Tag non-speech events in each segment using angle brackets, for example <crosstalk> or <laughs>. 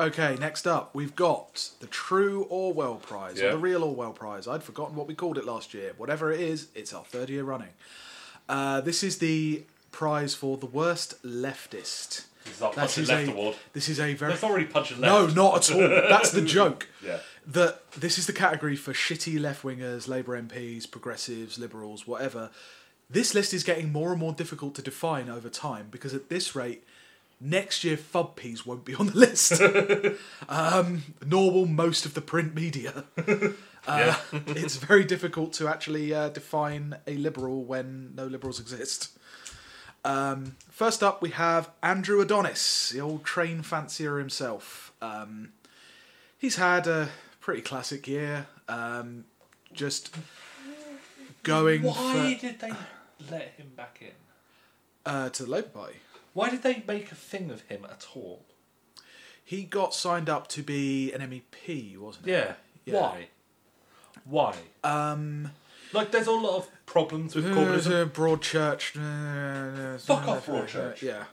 Okay, next up, we've got the True Orwell Prize, or the Real Orwell Prize. I'd forgotten what we called it last year. Whatever it is, it's our third year running. Uh, this is the prize for the worst leftist. This is our punch and left a- award. This is a very That's really punch and no, not at all. That's the joke. <laughs> Yeah. That this is the category for shitty left wingers, Labour MPs, progressives, liberals, whatever. This list is getting more and more difficult to define over time because at this rate, next year FUBPs won't be on the list. <laughs> um, nor will most of the print media. <laughs> Uh, it's very difficult to actually uh, define a liberal when no liberals exist. Um, first up, we have Andrew Adonis, the old train fancier himself. Um, he's had a pretty classic year. Um, just going Why for, did they let him back in? uh, to the Labour Party. Why did they make a thing of him at all? He got signed up to be an MEP, wasn't he? Yeah. Yeah. Why? Why? Um, Like, there's a lot of problems with There's Corbynism. a Broadchurch. uh, Fuck off, Broadchurch. Yeah.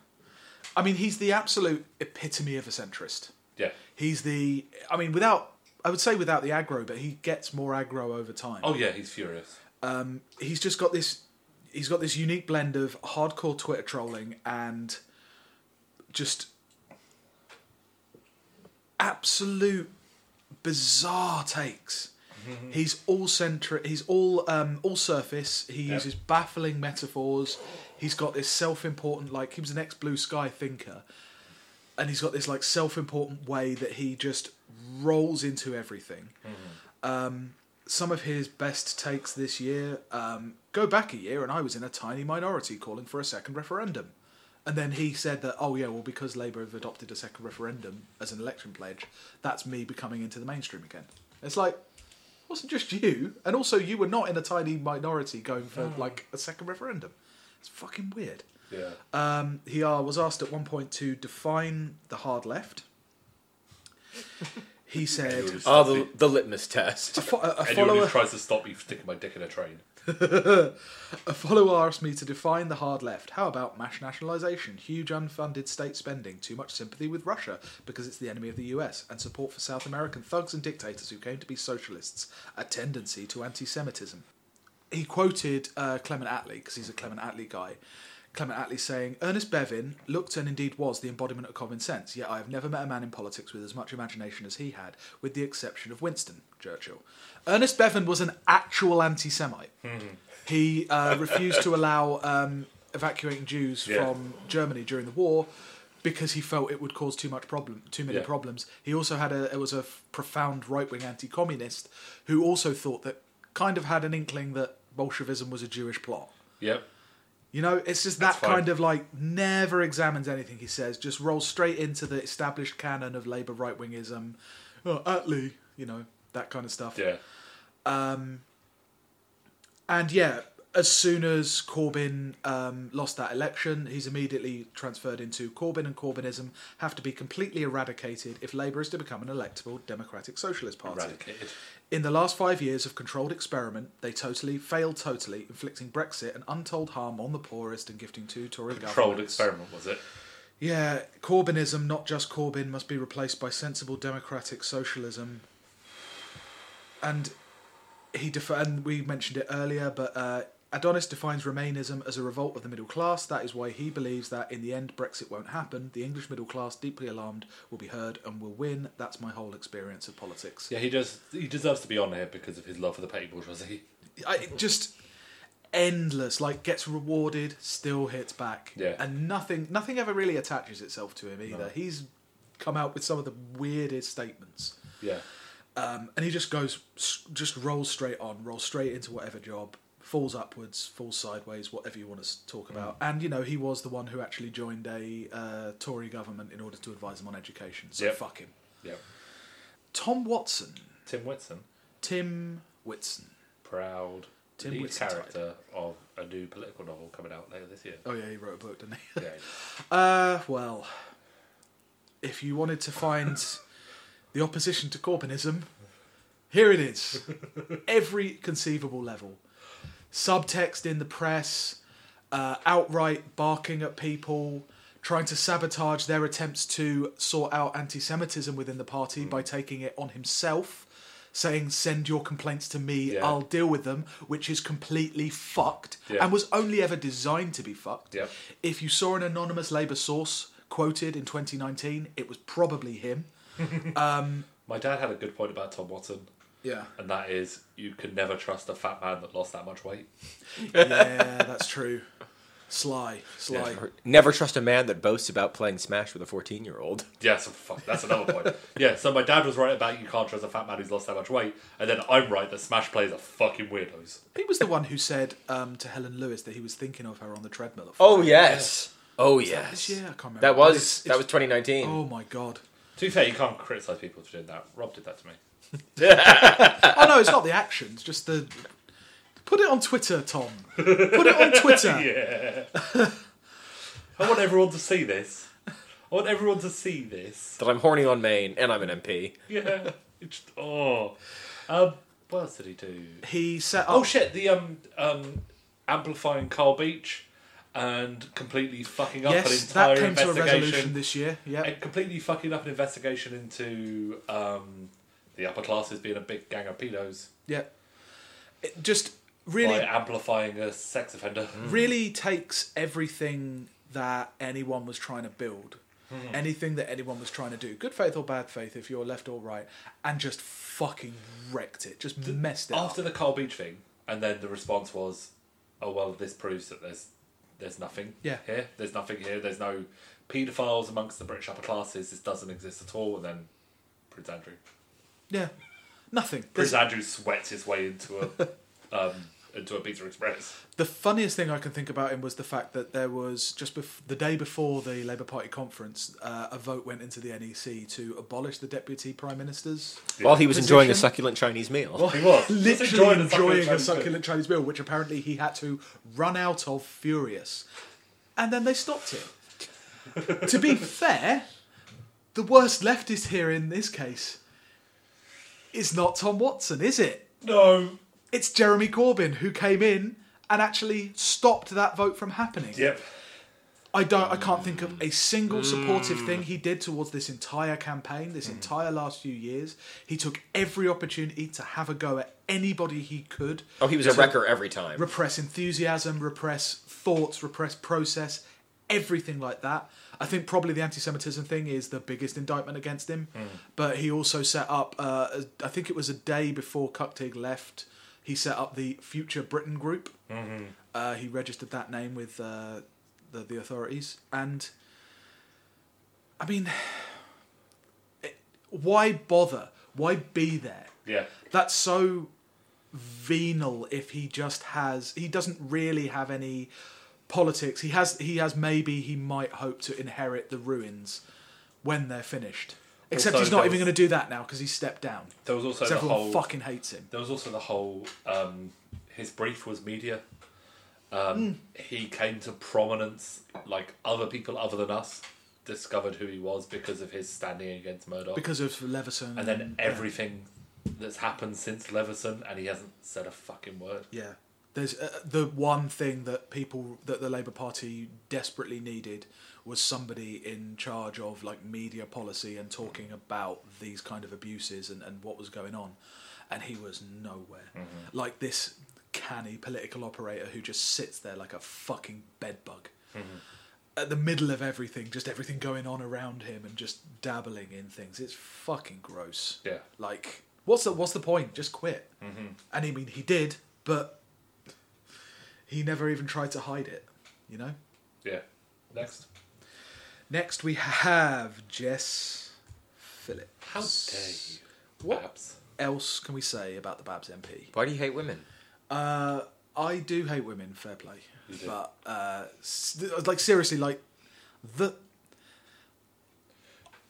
I mean, he's the absolute epitome of a centrist. Yeah. He's the. I mean, without. I would say without the aggro, but he gets more aggro over time. Oh yeah, he's furious. Um, he's just got this. He's got this unique blend of hardcore Twitter trolling and just absolute bizarre takes. He's all centric. He's all um, all surface. He Yep. uses baffling metaphors. He's got this self-important, like he was an ex-blue sky thinker, and he's got this like self-important way that he just rolls into everything. Um, some of his best takes this year um, go back a year, and I was in a tiny minority calling for a second referendum. And then he said that, oh yeah, well, because Labour have adopted a second referendum as an election pledge, that's me becoming into the mainstream again. It's like, it wasn't just you, and also you were not in a tiny minority going for like a second referendum. It's fucking weird. Yeah. Um, he uh, was asked at one point to define the hard left. He said, Oh, the, the litmus test. a, fo- a- a Anyone follower who tries to stop me sticking my dick in a train. <laughs> A follower asked me to define the hard left. How about mass nationalisation, huge unfunded state spending, too much sympathy with Russia because it's the enemy of the US, and support for South American thugs and dictators who came to be socialists, a tendency to anti Semitism? He quoted uh, Clement Attlee, because he's a Clement Attlee guy. Clement Attlee saying, Ernest Bevin looked and indeed was the embodiment of common sense, yet I have never met a man in politics with as much imagination as he had, with the exception of Winston Churchill. Ernest Bevin was an actual anti Semite. He uh, refused to allow um, evacuating Jews Yeah. from Germany during the war because he felt it would cause too much problem, too many Yeah. problems. He also had a it was a profound right wing anti communist who also thought that kind of had an inkling that Bolshevism was a Jewish plot. Yep. You know, it's just that kind of like never examines anything he says, just rolls straight into the established canon of Labour right wingism. Oh, Attlee, you know, that kind of stuff. Yeah. Um, And yeah, as soon as Corbyn um, lost that election, he's immediately transferred into Corbyn and Corbynism have to be completely eradicated if Labour is to become an electable democratic socialist party. Eradicated. In the last five years of controlled experiment, they totally failed totally, inflicting Brexit and untold harm on the poorest and gifting two Tory Controlled governments. experiment, was it? Yeah, Corbynism, not just Corbyn, must be replaced by sensible democratic socialism. And he def- and we mentioned it earlier, but uh, Adonis defines Remainism as a revolt of the middle class. That is why he believes that in the end Brexit won't happen. The English middle class, deeply alarmed, will be heard and will win. That's my whole experience of politics. Yeah, he does. He deserves to be on here because of his love for the petty bourgeoisie. I, just endless like gets rewarded still hits back Yeah. and nothing nothing ever really attaches itself to him either No. he's come out with some of the weirdest statements Yeah. um, and he just goes just rolls straight on rolls straight into whatever job falls upwards falls sideways whatever you want to talk about Mm. and you know he was the one who actually joined a uh, tory government in order to advise him on education so Yep. fuck him Yeah. tom watson Tim Whitson, tim whitson proud Tim lead Whitson character of a new political novel coming out later this year. oh yeah he wrote a book didn't he Yeah. <laughs> Uh, well, if you wanted to find <laughs> the opposition to Corbynism, here it is. Every conceivable level. Subtext in the press, uh, outright barking at people, trying to sabotage their attempts to sort out anti Semitism within the party by taking it on himself, saying, Send your complaints to me, Yeah. I'll deal with them, which is completely fucked Yeah. and was only ever designed to be fucked. Yep. If you saw an anonymous Labour source quoted in 2019, it was probably him. <laughs> My dad had a good point about Tom Watson, Yeah. and that is you can never trust a fat man that lost that much weight. Yeah, that's true. Sly, sly. Yeah. Never trust a man that boasts about playing Smash with a 14 year old. Yeah, so fuck, that's another point. Yeah, so my dad was right about you can't trust a fat man who's lost that much weight, and then I'm right that Smash players are fucking weirdos. He was the one who said um, to Helen Lewis that he was thinking of her on the treadmill. oh five. yes. Oh, This yes. Yeah, I can't remember. That But was it's- that was 2019. Oh my god. To be fair, you can't criticise people for doing that. Rob did that to me. <laughs> Oh no, it's not the actions, just the. Put it on Twitter, Tom. Put it on Twitter. <laughs> Yeah. I want everyone to see this. I want everyone to see this. That I'm horny on Maine and I'm an MP. Yeah. It's oh. Um, what else did he do? He set up. Oh shit! The um um amplifying Carl Beech and completely fucking up an entire that came to a resolution investigation. this year. Yeah. completely fucking up an investigation into um, the upper classes being a big gang of pedos Yeah. It just really, by amplifying a sex offender. really takes everything that anyone was trying to build, Hmm. anything that anyone was trying to do, good faith or bad faith, if you're left or right, and just fucking wrecked it, just messed it After up. the Carl Beech thing, and then the response was, "Oh well, this proves that there's there's nothing Yeah. here. There's nothing here. There's no paedophiles amongst the British upper classes. This doesn't exist at all." And then Prince Andrew, Yeah, nothing. Prince There's- Andrew sweats his way into a <laughs> um, into a Pizza Express. The funniest thing I can think about him was the fact that there was just bef- the day before the Labour Party conference, uh, a vote went into the NEC to abolish the deputy prime ministers. While he was enjoying a Position. succult Chinese meal. He was Literally Just enjoying enjoying, a a Chinese succulent Chinese meal, which apparently he had to run out of furious, and then they stopped it. to be <laughs> fair, the worst leftist here in this case is not Tom Watson, is it? No. It's Jeremy Corbyn who came in and actually stopped that vote from happening. Yep. I don't. I can't think of a single supportive thing he did towards this entire campaign, Mm. this entire last few years. He took every opportunity to have a go at anybody he could. Oh, he was a wrecker every time. Repress enthusiasm, repress thoughts, repress process, everything like that. I think probably the anti-Semitism thing is the biggest indictment against him. Mm. But he also set up. Uh, I think it was a day before Cuptig left. He set up the Future Britain Group. Mm-hmm. Uh, he registered that name with uh, the the authorities, and I mean, it, why bother? Why be there? Yeah. That's so venal. If he just has, he doesn't really have any politics. He has. He has. Maybe he might hope to inherit the ruins when they're finished. Except Also, he's not even going to do that now because he's stepped down. There was also the everyone whole. fucking hates him. There was also the whole. Um, his brief was media. Um, He came to prominence like other people other than us discovered who he was because of his standing against Murdoch. Because of Leveson. and then yeah. everything that's happened since Leveson, and he hasn't said a fucking word. Yeah. There's uh, the one thing that people that the Labour Party desperately needed was somebody in charge of like media policy and talking about these kind of abuses and, and what was going on. And he was nowhere. Like this canny political operator who just sits there like a fucking bedbug. At the middle of everything, just everything going on around him and just dabbling in things. It's fucking gross. Yeah. Like, what's the what's the point? Just quit. Mm-hmm. And I mean, he did, but he never even tried to hide it. You know. Yeah. Next. Next, we have Jess Phillips. How dare you? What Babs. else can we say about the Babs MP? Why do you hate women? Uh, I do hate women. Fair play, but uh, like seriously, like the.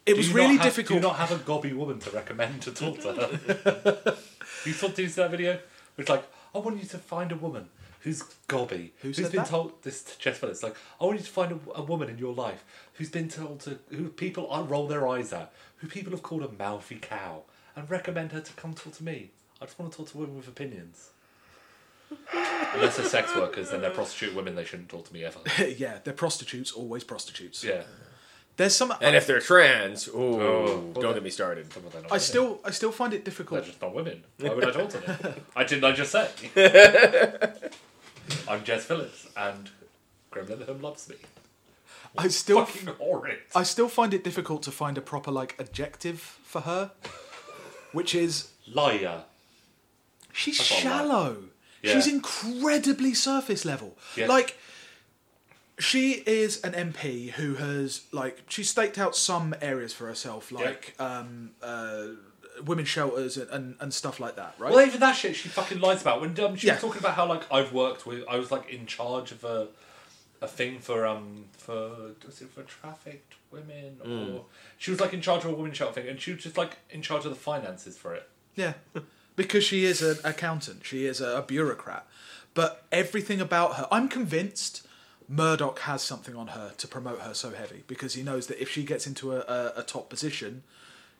It Do was really not have, difficult. Do you not have a gobby woman to recommend to talk to her? <laughs> you saw do you see that video? It's like, I want you to find a woman who's gobby, Who who's said been that? told this to Jess Phillips. Like, I want you to find a, a woman in your life who's been told to who people I roll their eyes at, who people have called a mouthy cow, and recommend her to come talk to me. I just want to talk to women with opinions. Unless they're sex workers, then they're prostitute women. They shouldn't talk to me ever. <laughs> yeah, they're prostitutes, always prostitutes. Yeah. There's some. And if they're trans, ooh, Oh, don't then- get me started. Some of them are I women. still, I still find it They're difficult. just not women. Why would I talk to them? <laughs> I didn't. I just say. <laughs> I'm Jess Phillips, and Graham Linehan loves me. I still, Fucking horrid. I still find it difficult to find a proper like adjective for her, which is Liar. she's That's shallow. Yeah. She's incredibly surface level. Yeah. Like she is an MP who has like she's staked out some areas for herself, like um, uh, women's shelters and, and, and stuff like that, right? Well, even that shit she fucking lies about. When um, she Yeah. was talking about how like I've worked with, I was like in charge of a a thing for um for was it for trafficked women or she was like in charge of a women's shelter thing, and she was just like in charge of the finances for it. Yeah, because she is an accountant, she is a, a bureaucrat. But everything about her, I'm convinced Murdoch has something on her to promote her so heavy because he knows that if she gets into a, a, a top position,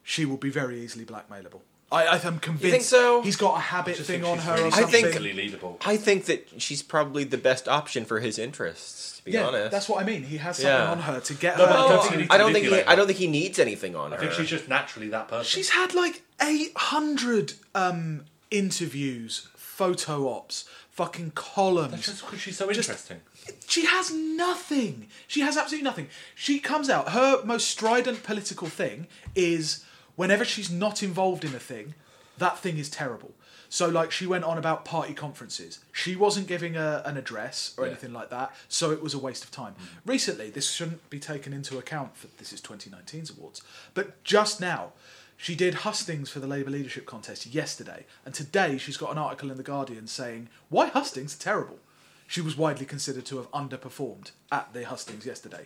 she will be very easily blackmailable. I, I am convinced. so? He's got a habit thing on her really or I think- leadable. I think that she's probably the best option for his interests. To be yeah, honest, that's what I mean. He has something Yeah. on her to get No, her. but I don't Well, think he I don't think he, I don't think he needs anything on I her. I think she's just naturally that person. She's had like 800 um, interviews, photo ops, fucking columns. That's just because she's so Just- interesting. She has nothing. She has absolutely nothing. She comes out. Her most strident political thing is whenever she's not involved in a thing, that thing is terrible. So, like, she went on about party conferences. She wasn't giving a, an address or Yeah. anything like that, so it was a waste of time. Mm. Recently, this shouldn't be taken into account for this is 2019's awards, but just now, she did hustings for the Labour leadership contest yesterday, and today she's got an article in the Guardian saying why hustings are terrible. She was widely considered to have underperformed at the hustings yesterday,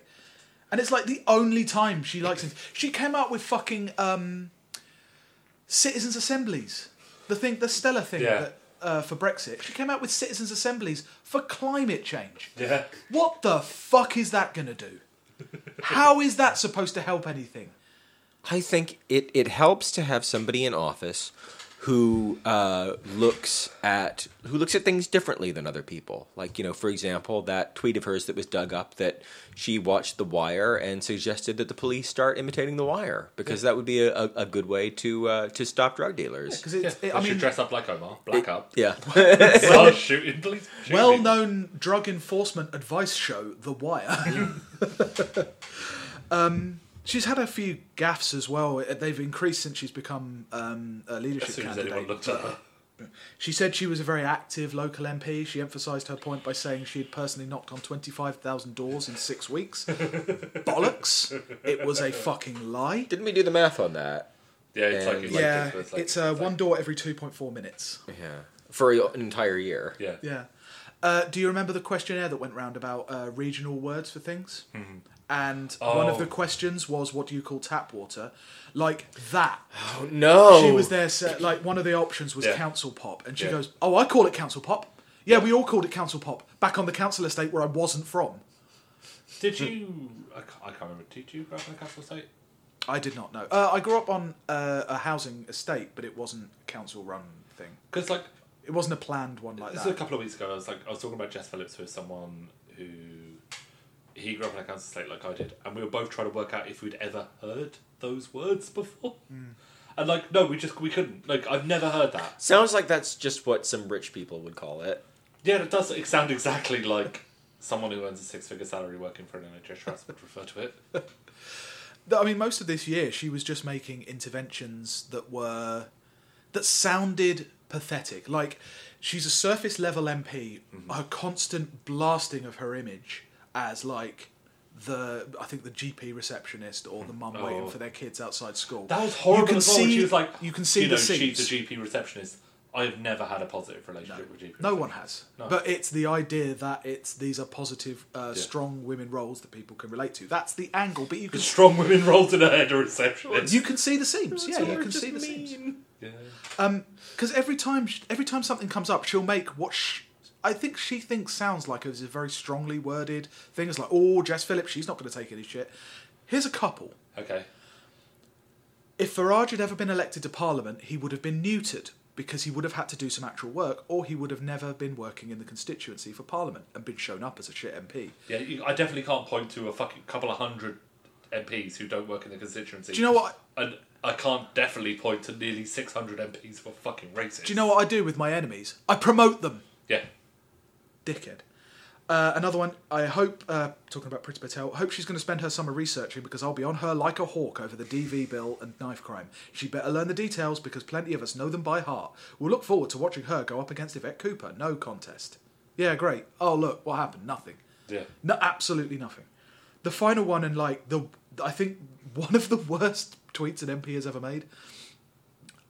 and it's like the only time she likes it. She came out with fucking um, citizens' assemblies, the thing, the Stella thing Yeah. that, uh, for Brexit. She came out with citizens' assemblies for climate change. Yeah. What the fuck is that gonna do? How is that supposed to help anything? I think it, it helps to have somebody in office who uh, looks at who looks at things differently than other people. Like you know, for example, that tweet of hers that was dug up that she watched The Wire and suggested that the police start imitating The Wire because that would be a, a, a good way to uh, to stop drug dealers. Because Yeah, it's, it, I I mean, should dress up like Omar, black up, Yeah, <laughs> start shooting police. shooting well-known drug enforcement advice show, The Wire. <laughs> um, she's had a few gaffes as well. They've increased since she's become um, a leadership As soon as candidate. anyone looked at her. She said she was a very active local MP. She emphasised her point by saying she had personally knocked on 25,000 doors in six weeks. <laughs> Bollocks. It was a fucking lie. didn't we do the math on that? Yeah, it's like And- it's like yeah, this, it's, like, it's uh, it's one door every 2.4 minutes. Yeah, for an entire year. Yeah. Yeah. Uh, do you remember the questionnaire that went round about uh, regional words for things? And one of Oh. the questions was, "What do you call tap water?" Like that. Oh no! She was there. sa- Like one of the options was Yeah. council pop, and she Yeah. goes, "Oh, I call it council pop. Yeah, we all called it council pop back on the council estate where I wasn't from. Did you? I can't, I can't remember. Did you grow up on a council estate? I did not know. Uh, I grew up on uh, a housing estate, but it wasn't a council-run thing. Because like It wasn't a planned one like this that. is a couple of weeks ago. I was like I was talking about Jess Phillips with someone who he grew up in a council estate like I did, and we were both trying to work out if we'd ever heard those words before. And like no, we just we couldn't. Like I've never heard that. Sounds like that's just what some rich people would call it. Yeah, it does it sound exactly like someone who earns a six-figure salary working for an NHS trust would refer to it. I mean, most of this year she was just making interventions that were that sounded pathetic. Like she's a surface level MP. Mm-hmm. Her constant blasting of her image as like the I think the GP receptionist or the mum waiting Oh. for their kids outside school. That was horrible You can as well. see she was like, you can see you know, the she's a GP receptionist. I have never had a positive relationship with GP. No one has, No. but it's the idea that it's these are positive, uh, Yeah. strong women roles that people can relate to. That's the angle, but you can the Strong women roles in a head receptionist. you can see the seams. Yeah, you can see the seams. Yeah. because every time every time something comes up, she'll make what sh- I think she thinks sounds like it's a very strongly worded thing. It's like, oh, Jess Phillips, she's not going to take any shit. Here's a couple. Okay. If Farage had ever been elected to Parliament, he would have been neutered. because he would have had to do some actual work, or he would have never been working in the constituency for Parliament and been shown up as a shit MP. Yeah, you, I definitely can't point to a fucking couple of hundred MPs who don't work in the constituency. Do you know what? And I can't definitely point to nearly 600 MPs who are fucking racist. Do you know what I do with my enemies? I promote them. Dickhead. Uh, another one. I hope, uh, talking about Priti Patel, hope she's going to spend her summer researching because I'll be on her like a hawk over the DV bill and knife crime. She better learn the details because plenty of us know them by heart. We'll look forward to watching her go up against Yvette Cooper. No contest. Yeah, great. Oh, look, what happened? Nothing. Yeah. No, absolutely nothing. The final one, and like the, I think one of the <laughs> worst tweets an MP has ever made.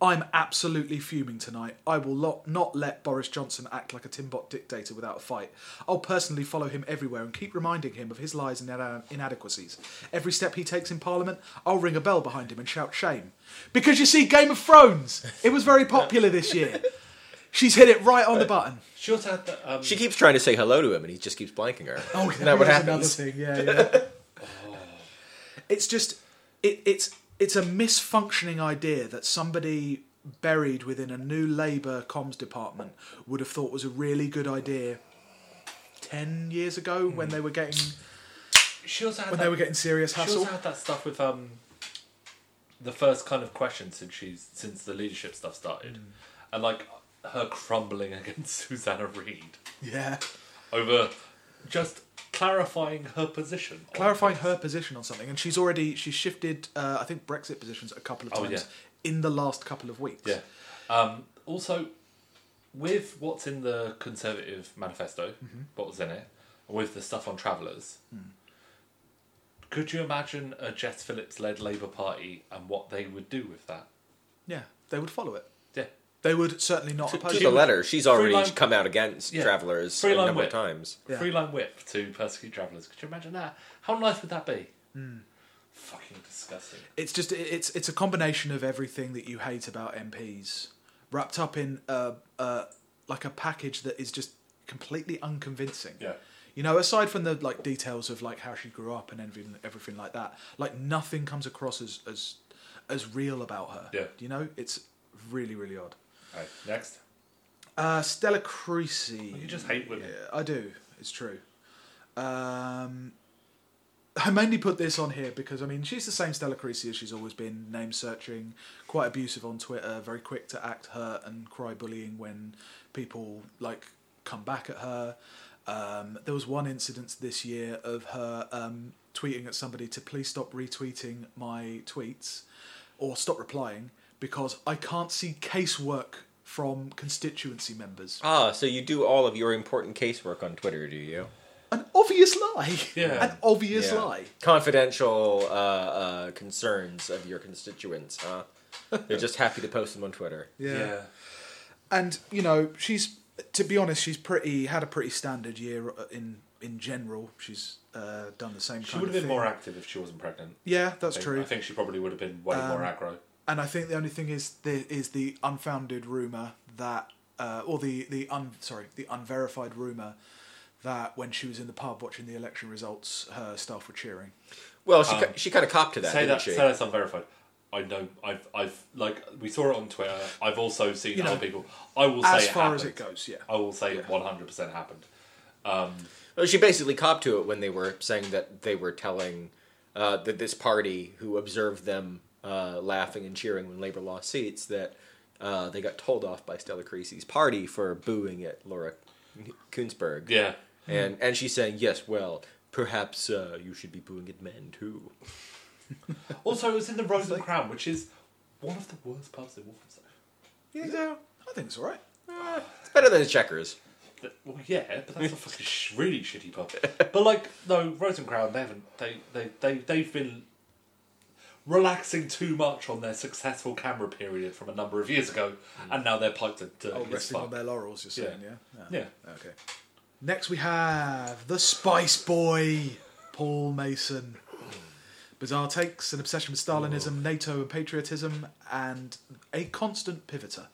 I'm absolutely fuming tonight. I will not, not let Boris Johnson act like a Timbot dictator without a fight. I'll personally follow him everywhere and keep reminding him of his lies and ina- inadequacies. Every step he takes in Parliament, I'll ring a bell behind him and shout shame. Because you see, Game of Thrones, it was very popular this year. She's hit it right on the button. She also had the. Um, She keeps trying to say hello to him, and he just keeps blanking her. Oh, Isn't that what that's happens? Another thing, yeah, yeah. <laughs> It's just it, it's it's a misfunctioning idea that somebody buried within a new Labour comms department would have thought was a really good idea ten years ago when they were getting she also had when that, they were getting serious hassle She hassle. also had that stuff with um. The first kind of question since she's since the leadership stuff started, Mm. and like her crumbling <laughs> against Susanna Reid Yeah, over just clarifying her position. clarifying her position on something, and she's already she's shifted. Uh, I think Brexit positions a couple of Oh, times yeah. in the last couple of weeks. Yeah. Um, also, with what's in the Conservative manifesto, Mm-hmm. what was in it, and with the stuff on travellers, Hmm. could you imagine a Jess Phillips led Labour Party and what they would do with that? yeah, they would follow it. Yeah. They would certainly not To, oppose to the letter, she's already three-line- come out against Yeah. travelers a three-line number whip. of times. Yeah. three-line whip to persecute travellers. Could you imagine that? How nice would that be? Hmm. Fucking disgusting. it's just it's it's a combination of everything that you hate about MPs wrapped up in uh, uh, like a package that is just completely unconvincing. Yeah. You know, aside from the like details of like how she grew up and everything, everything like that, like nothing comes across as as as real about her. Yeah. You know, it's really really odd. Right, next. Uh, Stella Creasy. You just hate women. Yeah, I do. It's true. Um, I mainly put this on here because I mean she's the same Stella Creasy as she's always been. Name searching, quite abusive on Twitter, very quick to act hurt and cry bullying when people like come back at her. Um, there was one incident this year of her um, tweeting at somebody to please stop retweeting my tweets or stop replying because I can't see casework from constituency members. Ah, so you do all of your important casework on Twitter, do you? An obvious lie. Yeah. An obvious Yeah. lie. Confidential uh, uh, concerns of your constituents, huh? They're just happy to post them on Twitter. Yeah. And you know, she's to be honest, she's pretty had a pretty standard year uh, in in general. She's uh, done the same. She kind would have been thing. more active if she wasn't pregnant. Yeah, that's I think, true. I think she probably would have been way more Um, aggro. And I think the only thing is the is the unfounded rumor that, uh, or the the un sorry the unverified rumor that when she was in the pub watching the election results, her staff were cheering. Well, she Um, ki- she kind of copped to that, say didn't that. she? Say that's unverified. I know. I've. I've. Like we saw it on Twitter. I've also seen You know, other people. I will As say it far as it goes, yeah. I will say one hundred percent happened. Um, Well, she basically copped to it when they were saying that they were telling uh, that this party who observed them uh, laughing and cheering when Labour lost seats that uh, they got told off by Stella Creasy's party for booing at Laura Kuenssberg. yeah. And and she's saying, yes, well, perhaps uh, you should be booing at men too. <laughs> Also, it was in the Rose and Crown, which is one of the worst pubs in Walthamstow. You think so? I think it's all right. It's better than the Checkers. Th- Well, yeah, but that's a fucking sh- really shitty pub. But like, no, Rose and Crown, they haven't. They they they they've been relaxing too much on their successful camera period from a number of years ago, and now their pipes are dirty Oh, resting on their laurels, you're saying, yeah? Yeah. Okay. Next we have the Spice Boy, Paul Mason. Bizarre takes, an obsession with Stalinism, NATO and patriotism, and a constant pivoter.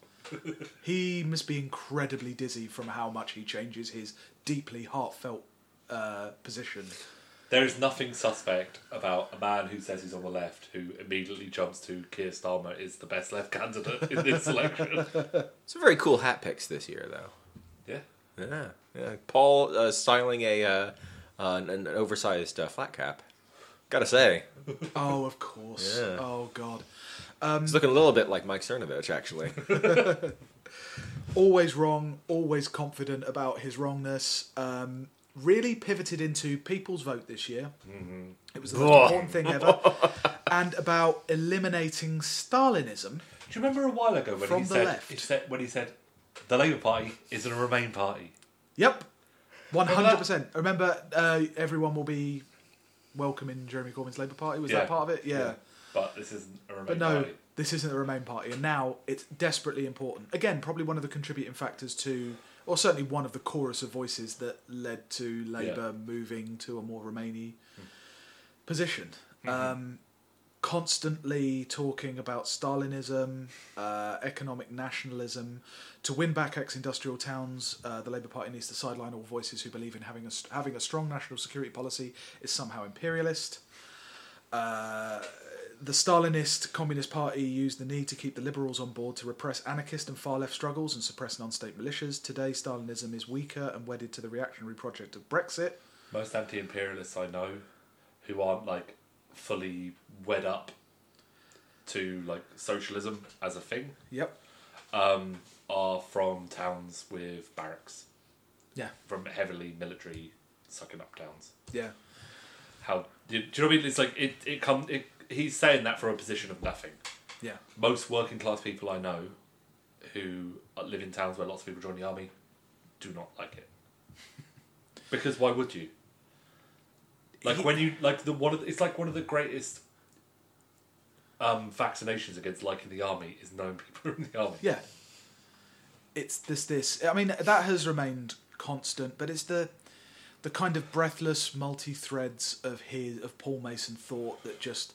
he must be incredibly dizzy from how much he changes his deeply heartfelt uh, position There is nothing suspect about a man who says he's on the left who immediately jumps to Keir Starmer is the best left candidate in this election. <laughs> Some very cool hat picks this year, though. Yeah. Yeah, yeah. Paul uh, styling a uh, uh, an, an oversized uh, flat cap. Gotta say, <laughs> Oh, of course. Yeah. Oh God. it's looking a little bit like Mike Cernovich, actually. <laughs> always wrong, always confident about his wrongness. Um, really pivoted into people's vote this year. It was the most important thing ever. <laughs> and about eliminating Stalinism. Do you remember a while ago when From he the said, left. he said when he said the Labour Party isn't a Remain party? Yep. 100%. Remember, uh, everyone will be welcoming Jeremy Corbyn's Labour Party? Was Yeah. that part of it? yeah. But this isn't a Remain But no, party. this isn't the Remain Party, and now it's desperately important. Again, probably one of the contributing factors to, or certainly one of the chorus of voices that led to Labour moving to a more Remainy position. Um, constantly talking about Stalinism, uh, economic nationalism. To win back ex-industrial towns, uh, the Labour Party needs to sideline all voices who believe in having a having a strong national security policy is somehow imperialist. Uh, the Stalinist Communist Party used the need to keep the liberals on board to repress anarchist and far left struggles and suppress non state militias. Today, Stalinism is weaker and wedded to the reactionary project of Brexit. Most anti-imperialists I know, who aren't like fully wed up to like socialism as a thing, Yep. um, are from towns with barracks, Yeah. from heavily military sucking up towns. Yeah. How do you, do you know what I mean? It's like it. It come. It, he's saying that from a position of nothing. Yeah. Most working class people I know, who live in towns where lots of people join the army, do not like it. <laughs> Because why would you? Like He- when you like the one of the, it's like one of the greatest um, vaccinations against liking the army is knowing people in the army. Yeah. It's this this I mean that has remained constant, but it's the the kind of breathless multi threads of his of Paul Mason thought that just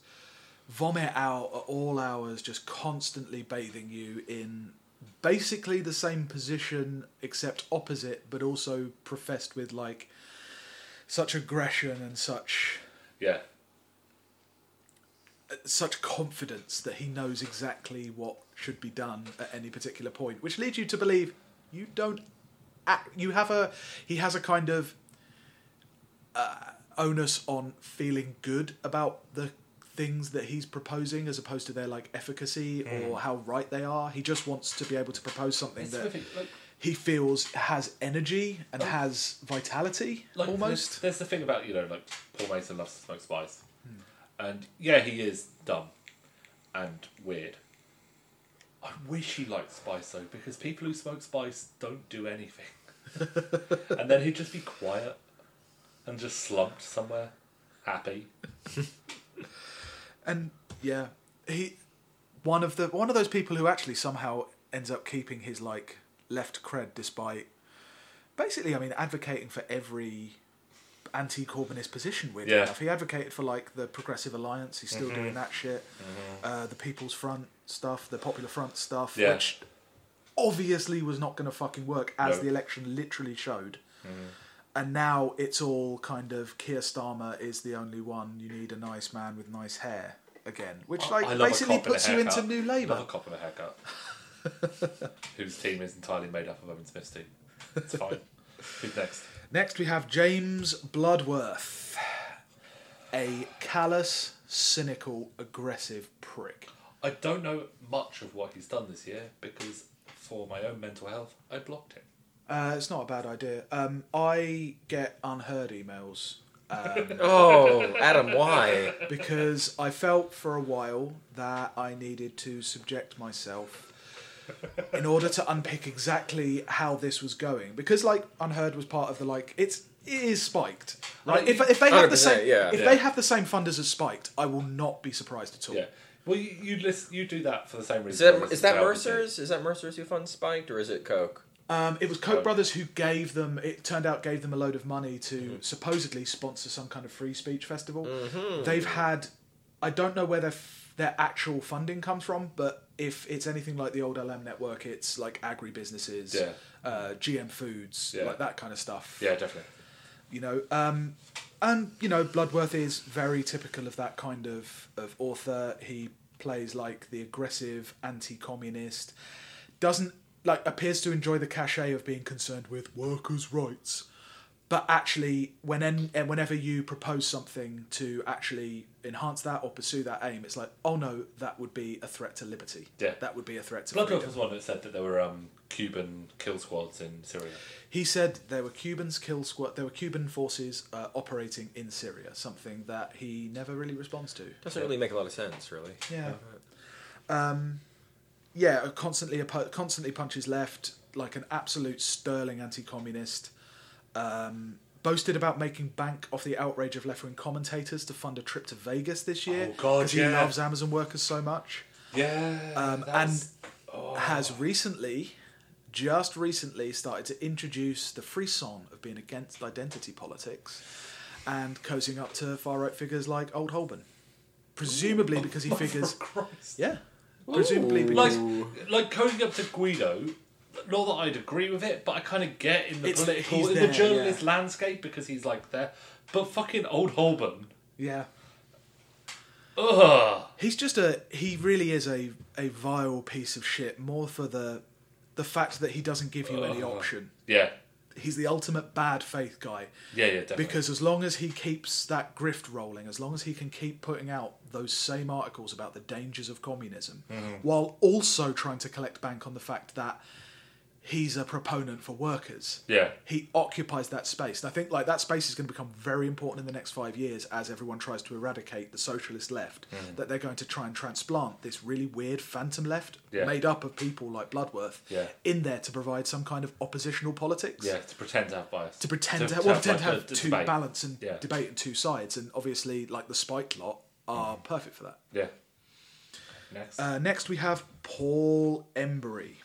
vomit out at all hours, just constantly bathing you in basically the same position except opposite, but also professed with like such aggression and such Yeah. such confidence that he knows exactly what should be done at any particular point, which leads you to believe you don't. Act, you have a he has a kind of uh, onus on feeling good about the things that he's proposing as opposed to their like efficacy or mm. how right they are. He just wants to be able to propose something It's that like- he feels has energy and has vitality like almost. There's, there's the thing about you know like Paul Mason loves to smoke spice, hmm. and yeah, he is dumb and weird. I wish he liked spice though, because people who smoke spice don't do anything, <laughs> and then he'd just be quiet and just slumped somewhere, happy. <laughs> and yeah, he one of the one of those people who actually somehow ends up keeping his like left cred despite basically, I mean, advocating for every anti-Corbynist position. Weirdly Yeah. enough, he advocated for like the Progressive Alliance. He's still mm-hmm. doing that shit. Mm-hmm. Uh, the People's Front stuff, the Popular Front stuff, Yeah. which obviously was not going to fucking work as No. the election literally showed. Mm-hmm. And now it's all kind of Keir Starmer is the only one. You need a nice man with nice hair again, which like I love a basically cop in a puts you into. New Labour. a cop in a haircut. <laughs> Whose team is entirely made up of Owen Smith's team. It's fine. Who's next? Next, we have James Bloodworth, a callous, cynical, aggressive prick. I don't know much of what he's done this year because, for my own mental health, I blocked him. Uh, it's not a bad idea. Um, I get UnHerd emails um, <laughs> Oh, Adam, why? because I felt for a while that I needed to subject myself in order to unpick exactly how this was going. Because like UnHerd was part of the like it's it is spiked. Right? Right. If, if they have the same yeah. if Yeah. they have the same funders as spiked, I will not be surprised at all. Yeah. Well, you you, list, you do that for the same reason. I that, listen is that Mercer's? Is that Mercer's who funds Spiked, or is it Koch? Um, it was Koch Oh. brothers who gave them. It turned out gave them a load of money to supposedly sponsor some kind of free speech festival. They've had. I don't know where their their actual funding comes from, but if it's anything like the old LM network, it's like agri businesses, Yeah. uh, GM foods, Yeah. like that kind of stuff. Yeah, definitely. You know, um, and you know, Bloodworth is very typical of that kind of of author. He plays like the aggressive anti-communist, doesn't like appears to enjoy the cachet of being concerned with workers' rights, but actually, when en- eh, whenever you propose something to actually enhance that or pursue that aim, it's like, oh no, that would be a threat to liberty. Yeah. that would be a threat to Bloodworth freedom. was one that said that there were um, Cuban kill squads in Syria. He said there were Cubans kill squad. There were Cuban forces uh, operating in Syria, something that he never really responds to. Doesn't really make a lot of sense, really. Yeah. Um, yeah, constantly constantly punches left like an absolute sterling anti-communist. Um, boasted about making bank off the outrage of left-wing commentators to fund a trip to Vegas this year Oh, God, he loves Amazon workers so much. Yeah. Um, and has recently, just recently, started to introduce the frisson of being against identity politics and cozying up to far right figures like Old Holborn. Presumably because he <laughs> figures, yeah, presumably Like, because like coding up to Guido. Not that I'd agree with it, but I kind of get in the It's- political, he's in there, the journalist yeah. landscape because he's like there. But fucking old Holborn, yeah, ugh. he's just a he really is a a vile piece of shit. More for the the fact that he doesn't give you any option. Yeah, He's the ultimate bad faith guy. yeah, yeah, definitely. Because as long as he keeps that grift rolling, as long as he can keep putting out those same articles about the dangers of communism, mm-hmm. while also trying to collect bank on the fact that he's a proponent for workers, yeah, he occupies that space. And I think like that space is going to become very important in the next five years as everyone tries to eradicate the socialist left. That they're going to try and transplant this really weird phantom left Yeah. made up of people like Bloodworth Yeah. in there to provide some kind of oppositional politics yeah. To pretend to have bias. to pretend to, well, pretend to like, have a- a two debate. balance and Yeah. debate and two sides, and obviously, like the Spike lot are perfect for that. Yeah. Next. Uh, next, we have Paul Embery.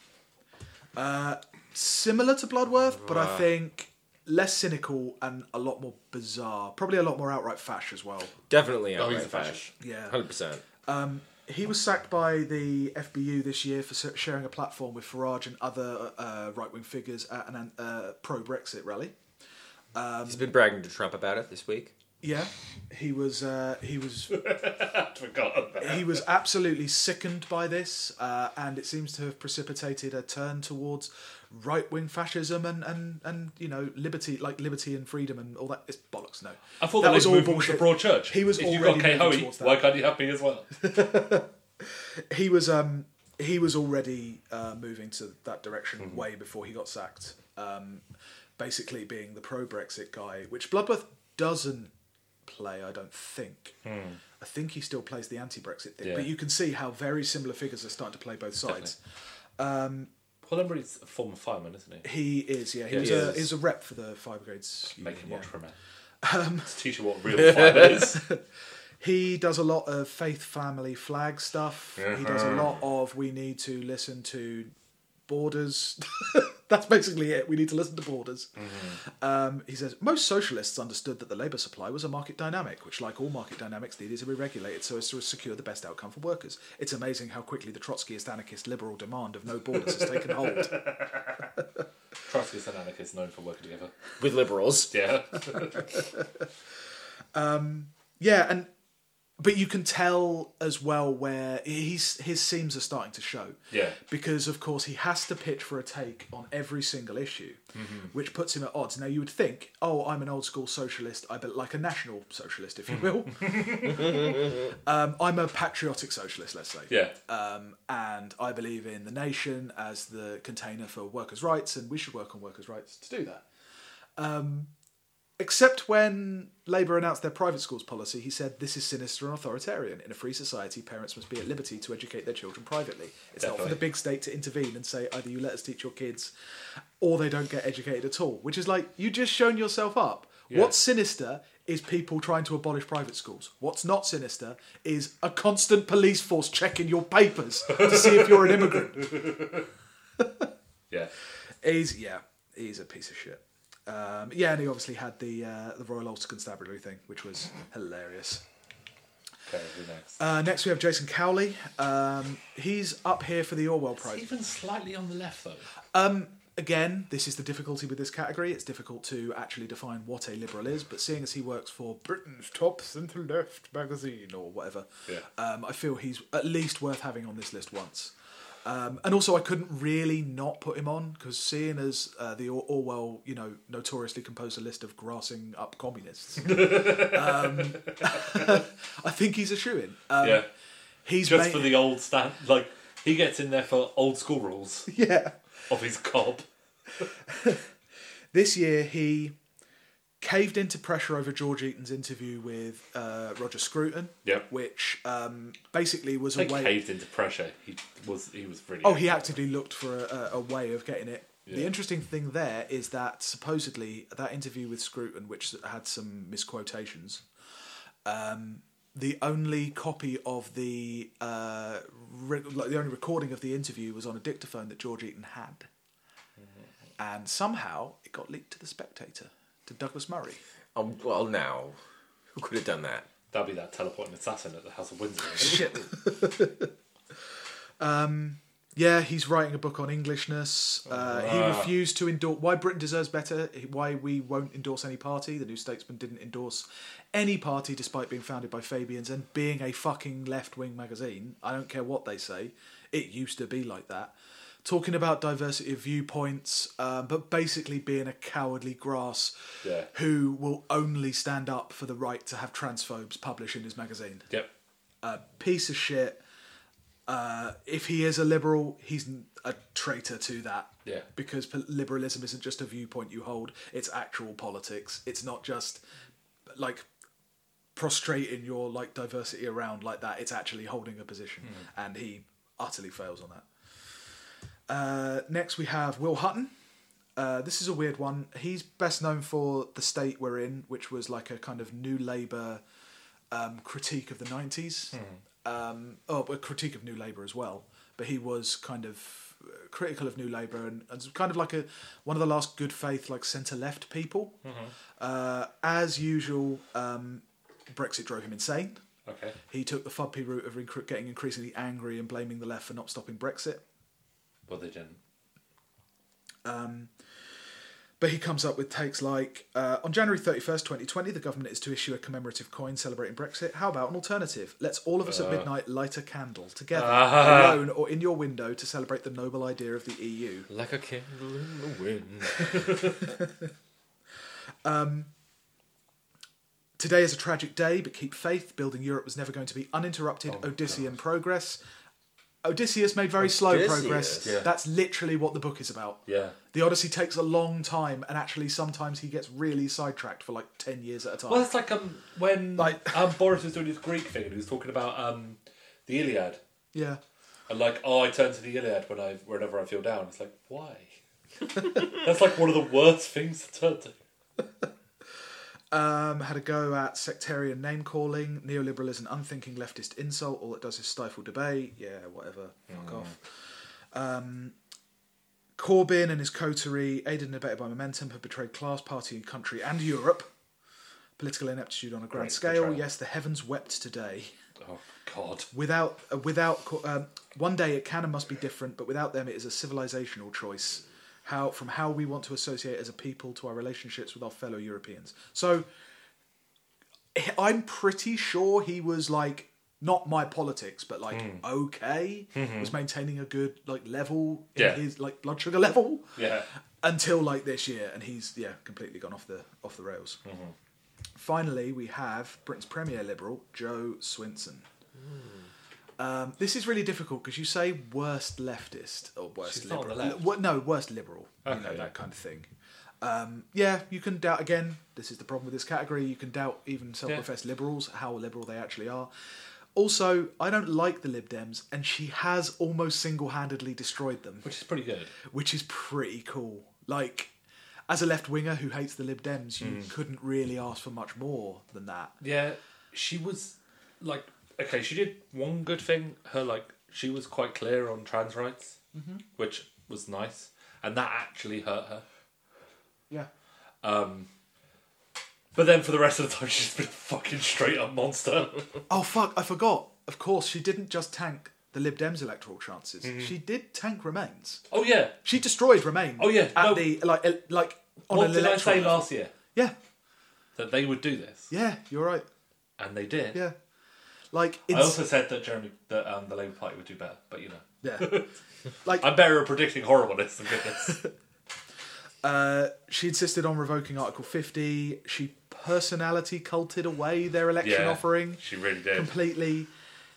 Uh, similar to Bloodworth, but I think less cynical and a lot more bizarre. Probably a lot more outright fash as well. Definitely Oh, outright he's a fash. fascist. Yeah. 100%. He was sacked by the FBU this year for s- sharing a platform with Farage and other uh, right wing figures at an uh, pro Brexit rally. He's been bragging to Trump about it this week. Yeah, he was. Uh, he was <laughs> he was absolutely sickened by this, uh, and it seems to have precipitated a turn towards right wing fascism and, and, and you know liberty, like liberty and freedom and all that. It's bollocks. No, I thought that that was all bullshit. the broad church. He was if you already got Kay moving Hoey, towards that. why can't you have me as well? <laughs> <laughs> He was um he was already uh, moving to that direction Mm-hmm. way before he got sacked. Um, basically being the pro Brexit guy, which Bloodworth doesn't play. I don't think. I think he still plays the anti Brexit thing. Yeah. but you can see how very similar figures are starting to play both sides. Paul Embery's a former fireman, isn't he? He is, yeah. He Yeah, was he a is. he was a rep for the fire brigades. Make him watch for a man. Um, to teach you what real fire is. <laughs> He does a lot of faith, family, flag stuff. He does a Uh-huh. lot of we need to listen to borders. <laughs> <laughs> That's basically it. We need to listen to borders. Mm-hmm. Um, he says most socialists understood that the labour supply was a market dynamic, which, like all market dynamics, needed to be regulated so as to secure the best outcome for workers. It's amazing how quickly the Trotskyist anarchist liberal demand of no borders has taken hold. <laughs> Trotskyist and anarchists known for working together. With liberals. Yeah. <laughs> Yeah, and but you can tell as well where he's his seams are starting to show. Yeah. Because of course he has to pitch for a take on every single issue, Mm-hmm. which puts him at odds. Now you would think, oh, I'm an old school socialist, I bet like a national socialist, if you will. <laughs> um, I'm a patriotic socialist, let's say. Yeah. Um, and I believe in the nation as the container for workers' rights, and we should work on workers' rights to do that. Um, except when Labour announced their private schools policy, he said, This is sinister and authoritarian. In a free society, parents must be at liberty to educate their children privately. It's not for the big state to intervene and say, either you let us teach your kids or they don't get educated at all. Which is like, you just shown yourself up. Yeah. What's sinister is people trying to abolish private schools. What's not sinister is a constant police force checking your papers to see if you're an immigrant. <laughs> Yeah. <laughs> He's yeah, he's a piece of shit. Um, yeah, and he obviously had the uh, the Royal Ulster Constabulary thing, which was hilarious. Okay, who next? Uh, next, we have Jason Cowley. Um, he's up here for the Orwell It's Prize. even slightly on the left though. again, this is the difficulty with this category. It's difficult to actually define what a liberal is, but seeing as he works for Britain's top centre left magazine or whatever, Yeah. um, I feel he's at least worth having on this list once. Um, and also, I couldn't really not put him on because seeing as uh, the Or- Orwell, you know, notoriously composed a list of grassing up communists, <laughs> um, <laughs> I think he's a shoe in. Um, yeah. he's Just ma- for the old stand, like he gets in there for old school rules <laughs> yeah. of his cob. This year, he caved into pressure over George Eaton's interview with uh, Roger Scruton, Yep. which um, basically was a way. caved into pressure. He was he was really. Oh, he actively looked for a, a, way of getting it. The interesting thing there is that supposedly that interview with Scruton, which had some misquotations, um, the only copy of the uh, re- like the only recording of the interview was on a dictaphone that George Eaton had, and somehow it got leaked to the Spectator to Douglas Murray. Um, well, now, who could have done that? That'd be that teleporting assassin at the House of Windsor. Shit. <laughs> um, yeah, he's writing a book on Englishness. Uh, he Ah. refused to endorse why Britain deserves better. Why we won't endorse any party. The New Statesman didn't endorse any party, despite being founded by Fabians and being a fucking left-wing magazine. I don't care what they say. It used to be like that. Talking about diversity of viewpoints, um, but basically being a cowardly grass Yeah. who will only stand up for the right to have transphobes published in his magazine Yep. a piece of shit. Uh, if he is a liberal, he's a traitor to that. Yeah. Because liberalism isn't just a viewpoint you hold; it's actual politics. It's not just like prostrating your like diversity around like that. It's actually holding a position, and he utterly fails on that. Uh, next, we have Will Hutton. Uh, this is a weird one. He's best known for the state we're in, which was like a kind of new Labour um, critique of the 90s. Um, oh, a critique of New Labour as well. But he was kind of uh, critical of New Labour and, and kind of like a one of the last good faith like centre left people. Uh, as usual, um, Brexit drove him insane. Okay. He took the FUDP route of getting increasingly angry and blaming the left for not stopping Brexit. Well, they didn't. Um, but he comes up with takes like uh, on January 31st, 2020, the government is to issue a commemorative coin celebrating Brexit. How about an alternative? Let's all of us at midnight light a candle together, Ah. alone or in your window, to celebrate the noble idea of the EU. Like a candle in the wind. <laughs> Today is a tragic day, but keep faith. Building Europe was never going to be uninterrupted Oh, Odyssean progress. Odysseus made very slow Odysseus, progress. yeah. That's literally what the book is about. Yeah. The Odyssey takes a long time, and actually, sometimes he gets really sidetracked for like 10 years at a time. Well, it's like um when Like- <laughs> um Boris was doing his Greek thing and he was talking about um the Iliad yeah. and like oh I turn to the Iliad when I whenever I feel down. It's like why? <laughs> That's like one of the worst things to turn to. Um, had a go at sectarian name calling. Neoliberal is an unthinking leftist insult. All it does is stifle debate. Yeah, whatever. Fuck off. Um, Corbyn and his coterie, aided and abetted by Momentum, have betrayed class, party, and country, and Europe. Political ineptitude on a grand Great scale. betrayal. Yes, the heavens wept today. Oh God. Without, uh, without, um, one day it can and must be different, but without them, it is a civilizational choice. How from how we want to associate as a people to our relationships with our fellow Europeans. So, I'm pretty sure he was like not my politics, but like hmm. okay, mm-hmm. was maintaining a good like level in Yeah. his like blood sugar level Yeah. until like this year, and he's yeah completely gone off the off the rails. Mm-hmm. Finally, we have Britain's premier liberal Jo Swinson. Hmm. Um, this is really difficult because you say worst leftist or worst She's not on liberal. the left. Wo- no, worst liberal. you Okay, know yeah. that kind of thing. Um, yeah, you can doubt again. This is the problem with this category. You can doubt even self-professed liberals how liberal they actually are. Also, I don't like the Lib Dems, and she has almost single-handedly destroyed them Which is pretty good. which is pretty cool. Like, as a left winger who hates the Lib Dems, you Mm. couldn't really ask for much more than that. Yeah, she was like okay. She did one good thing. Her like she was quite clear on trans rights, which was nice, and that actually hurt her. Yeah. Um, but then for the rest of the time, <laughs> she's been a fucking straight up monster. <laughs> Oh fuck! I forgot. Of course, she didn't just tank the Lib Dems electoral chances. Mm-hmm. She did tank Remains. Oh yeah. She destroyed Remain. Oh, yeah, at no. the like el- like on What did I say level. last year? Yeah, That they would do this, yeah, you're right. and they did. Yeah, like I also said that Jeremy, that um, the Labour Party would do better, but you know, yeah, <laughs> like I'm better at predicting horribleness than goodness. <laughs> uh, she insisted on revoking Article 50. She personality culted away their election yeah, offering. She really did. completely.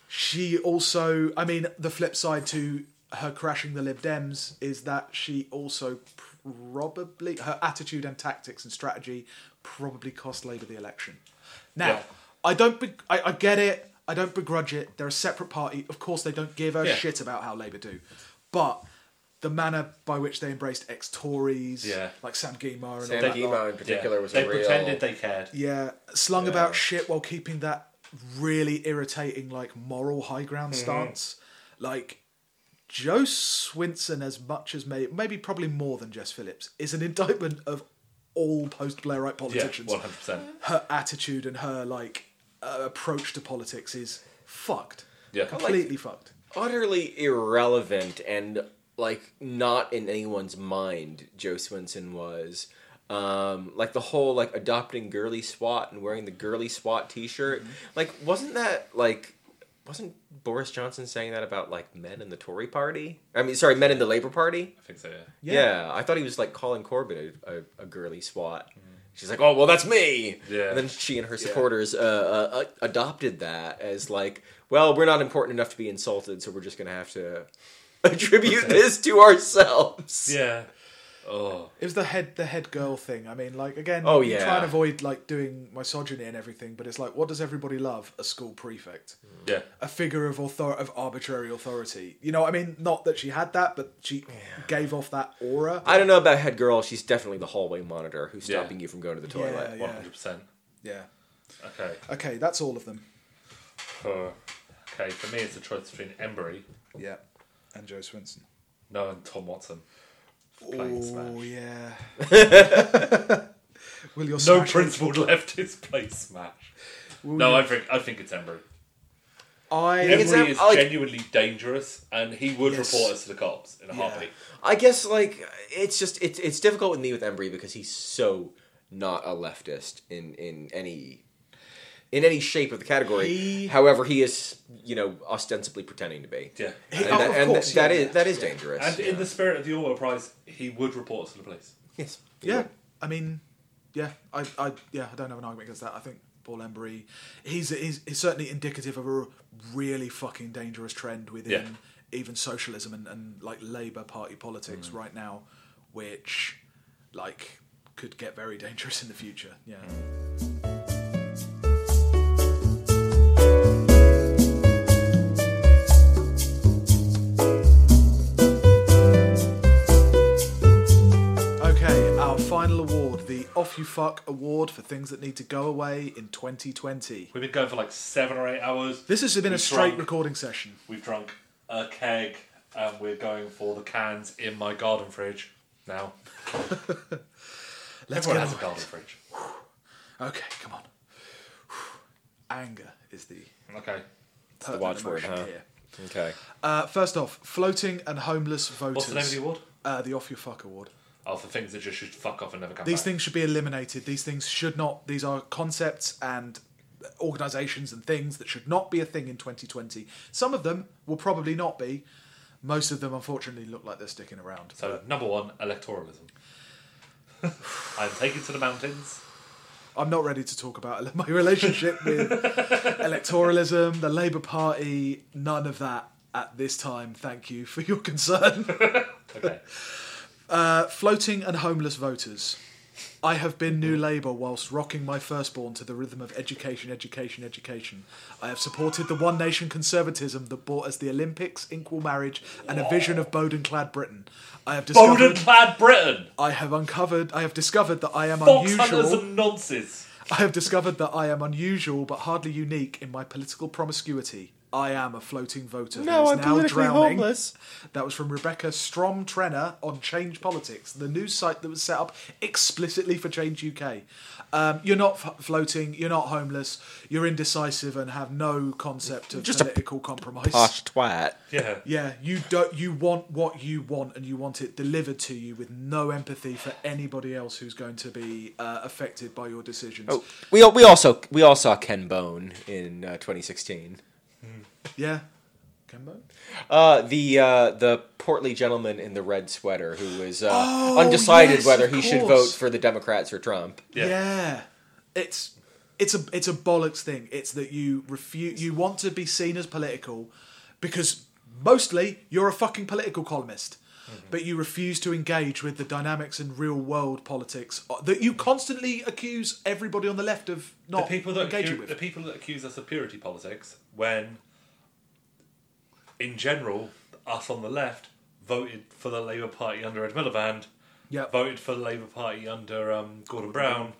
She also, I mean, the flip side to her crashing the Lib Dems is that she also probably her attitude and tactics and strategy probably cost Labour the election. Now, Yeah. I don't, be, I, I get it. I don't begrudge it. They're a separate party. Of course, they don't give a Yeah. shit about how Labour do, but. The manner by which they embraced ex-Tories, Yeah. like Sam Gyimah and Sam all that Gyimah in particular yeah. was they a real. pretended they cared. Yeah, slung Yeah. about shit while keeping that really irritating, like moral high ground Mm-hmm. stance. Like Jo Swinson, as much as may maybe probably more than Jess Phillips, is an indictment of all post Blairite politicians. Yeah, politicians. one hundred percent. Her attitude and her like uh, approach to politics is fucked. Yeah. completely fucked. utterly irrelevant and like not in anyone's mind jo swinson was um, like the whole like adopting girly swat and wearing the girly swat t-shirt like wasn't that like wasn't boris johnson saying that about like men in the tory party i mean sorry men in the labor party I think so. Yeah. yeah, i thought he was like calling corbyn a, a, a girly swat she's like oh well that's me Yeah. and then she and her supporters uh, uh, uh, adopted that as like well we're not important enough to be insulted so we're just gonna have to <laughs> attribute this to ourselves Yeah. Oh. It was the head the head girl thing. I mean, like again, Oh, you yeah. try and avoid like doing misogyny and everything, but it's like, what does everybody love? A school prefect. Yeah. a figure of author of arbitrary authority. You know, what I mean, not that she had that, but she gave off that aura. i don't know about head girl she's definitely the hallway monitor who's Yeah. stopping you from going to the toilet One hundred percent. yeah. Okay. Okay, that's all of them. Uh, okay. For me, it's a choice between Embery, Yeah, and Jo Swinson. no, and Tom Watson. For Playing Oh Smash. yeah. <laughs> Will your No Smash left leftist play Smash. Will No, you- I think I think it's Embery. I think it's Embery Em- is I genuinely dangerous, and he would Yes. report us to the cops in a Yeah. heartbeat. i guess like it's just it's it's difficult with me with embery because he's so not a leftist in in any in any shape of the category He- however he is you know ostensibly pretending to be Yeah. He- and, oh, that, of and course, that yeah, is yeah. that is dangerous. And in the spirit of the Orwell Prize, he would report us to the police. yes, yeah. I mean, yeah. I, I yeah. I don't have an argument against that. I think Paul Embery, he's, he's he's certainly indicative of a really fucking dangerous trend within Yeah. even socialism and, and like Labour Party politics Mm. right now, which like could get very <laughs> dangerous in the future. Yeah. Award, the Off You Fuck Award for things that need to go away in 2020. We've been going for like seven or eight hours. This has been a We've straight drunk- recording session. We've drunk a keg, and we're going for the cans in my garden fridge now. <laughs> Let's Everyone has a garden fridge. <sighs> Okay, come on. <sighs> Anger is the Okay. pertinent watchword, emotion huh? here. Okay. Uh, first off, floating and homeless voters. What's the name of the award? Uh, the Off You Fuck Award. Oh, for things that just should fuck off and never come These back. things should be eliminated. These things should not. These are concepts and organisations and things that should not be a thing in 2020. Some of them will probably not be. Most of them, unfortunately, look like they're sticking around. So number one, electoralism. <laughs> I'm taken to the mountains. I'm not ready to talk about <laughs> my relationship with <laughs> electoralism, the Labour Party, none of that at this time. Thank you for your concern. Okay. Uh, floating and homeless voters. I have been New Labour whilst rocking my firstborn to the rhythm of education, education, education. I have supported the one nation conservatism that brought us the Olympics, equal marriage, and a vision of Boden clad Britain. I have discovered. Boden clad Britain. I have uncovered. I have discovered that I am Fox hunters unusual. and nonsense. I have discovered that I am unusual but hardly unique in my political promiscuity. I am a floating voter No, who's I'm now politically drowning. homeless. That was from Rebecca Strom Trenner on Change Politics, the news site that was set up explicitly for Change UK. Um, you're not f- floating, you're not homeless, you're indecisive and have no concept of Just a political compromise. Posh twat. Yeah. Yeah, you don't. You want what you want, and you want it delivered to you with no empathy for anybody else who's going to be uh, affected by your decisions. Oh, we al- we also we all saw Ken Bone in uh, 2016. Yeah, Kembo. Uh, the uh, the portly gentleman in the red sweater who was uh, Oh, undecided yes, whether of he should vote for the Democrats or Trump. Yeah. Yeah. it's it's a it's a bollocks thing. It's that you refuse. You want to be seen as political because mostly you're a fucking political columnist. Mm-hmm. But you refuse to engage with the dynamics and real world politics uh, that you constantly accuse everybody on the left of not The not people that engaging accu- with. the people that accuse us of purity politics, when in general us on the left voted for the Labour Party under Ed Miliband, Yep. voted for the Labour Party under um, Gordon Brown.